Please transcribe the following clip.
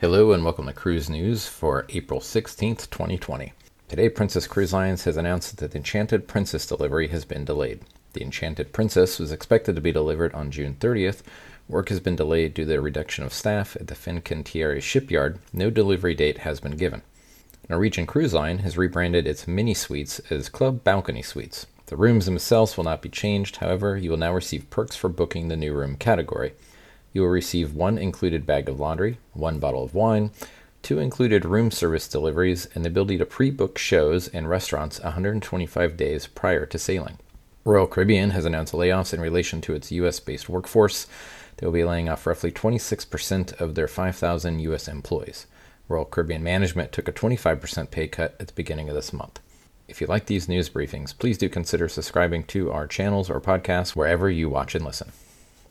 Hello and welcome to Cruise News for April 16th, 2020. Today, Princess Cruise Lines has announced that the Enchanted Princess delivery has been delayed. The Enchanted Princess was expected to be delivered on June 30th. Work has been delayed due to the reduction of staff at the Fincantieri shipyard. No delivery date has been given. Norwegian Cruise Line has rebranded its mini suites as Club Balcony Suites. The rooms themselves will not be changed, however, you will now receive perks for booking the new room category. You will receive one included bag of laundry, one bottle of wine, two included room service deliveries, and the ability to pre book shows and restaurants 125 days prior to sailing. Royal Caribbean has announced layoffs in relation to its U.S. based workforce. They will be laying off roughly 26% of their 5,000 U.S. employees. Royal Caribbean management took a 25% pay cut at the beginning of this month. If you like these news briefings, please do consider subscribing to our channels or podcasts wherever you watch and listen.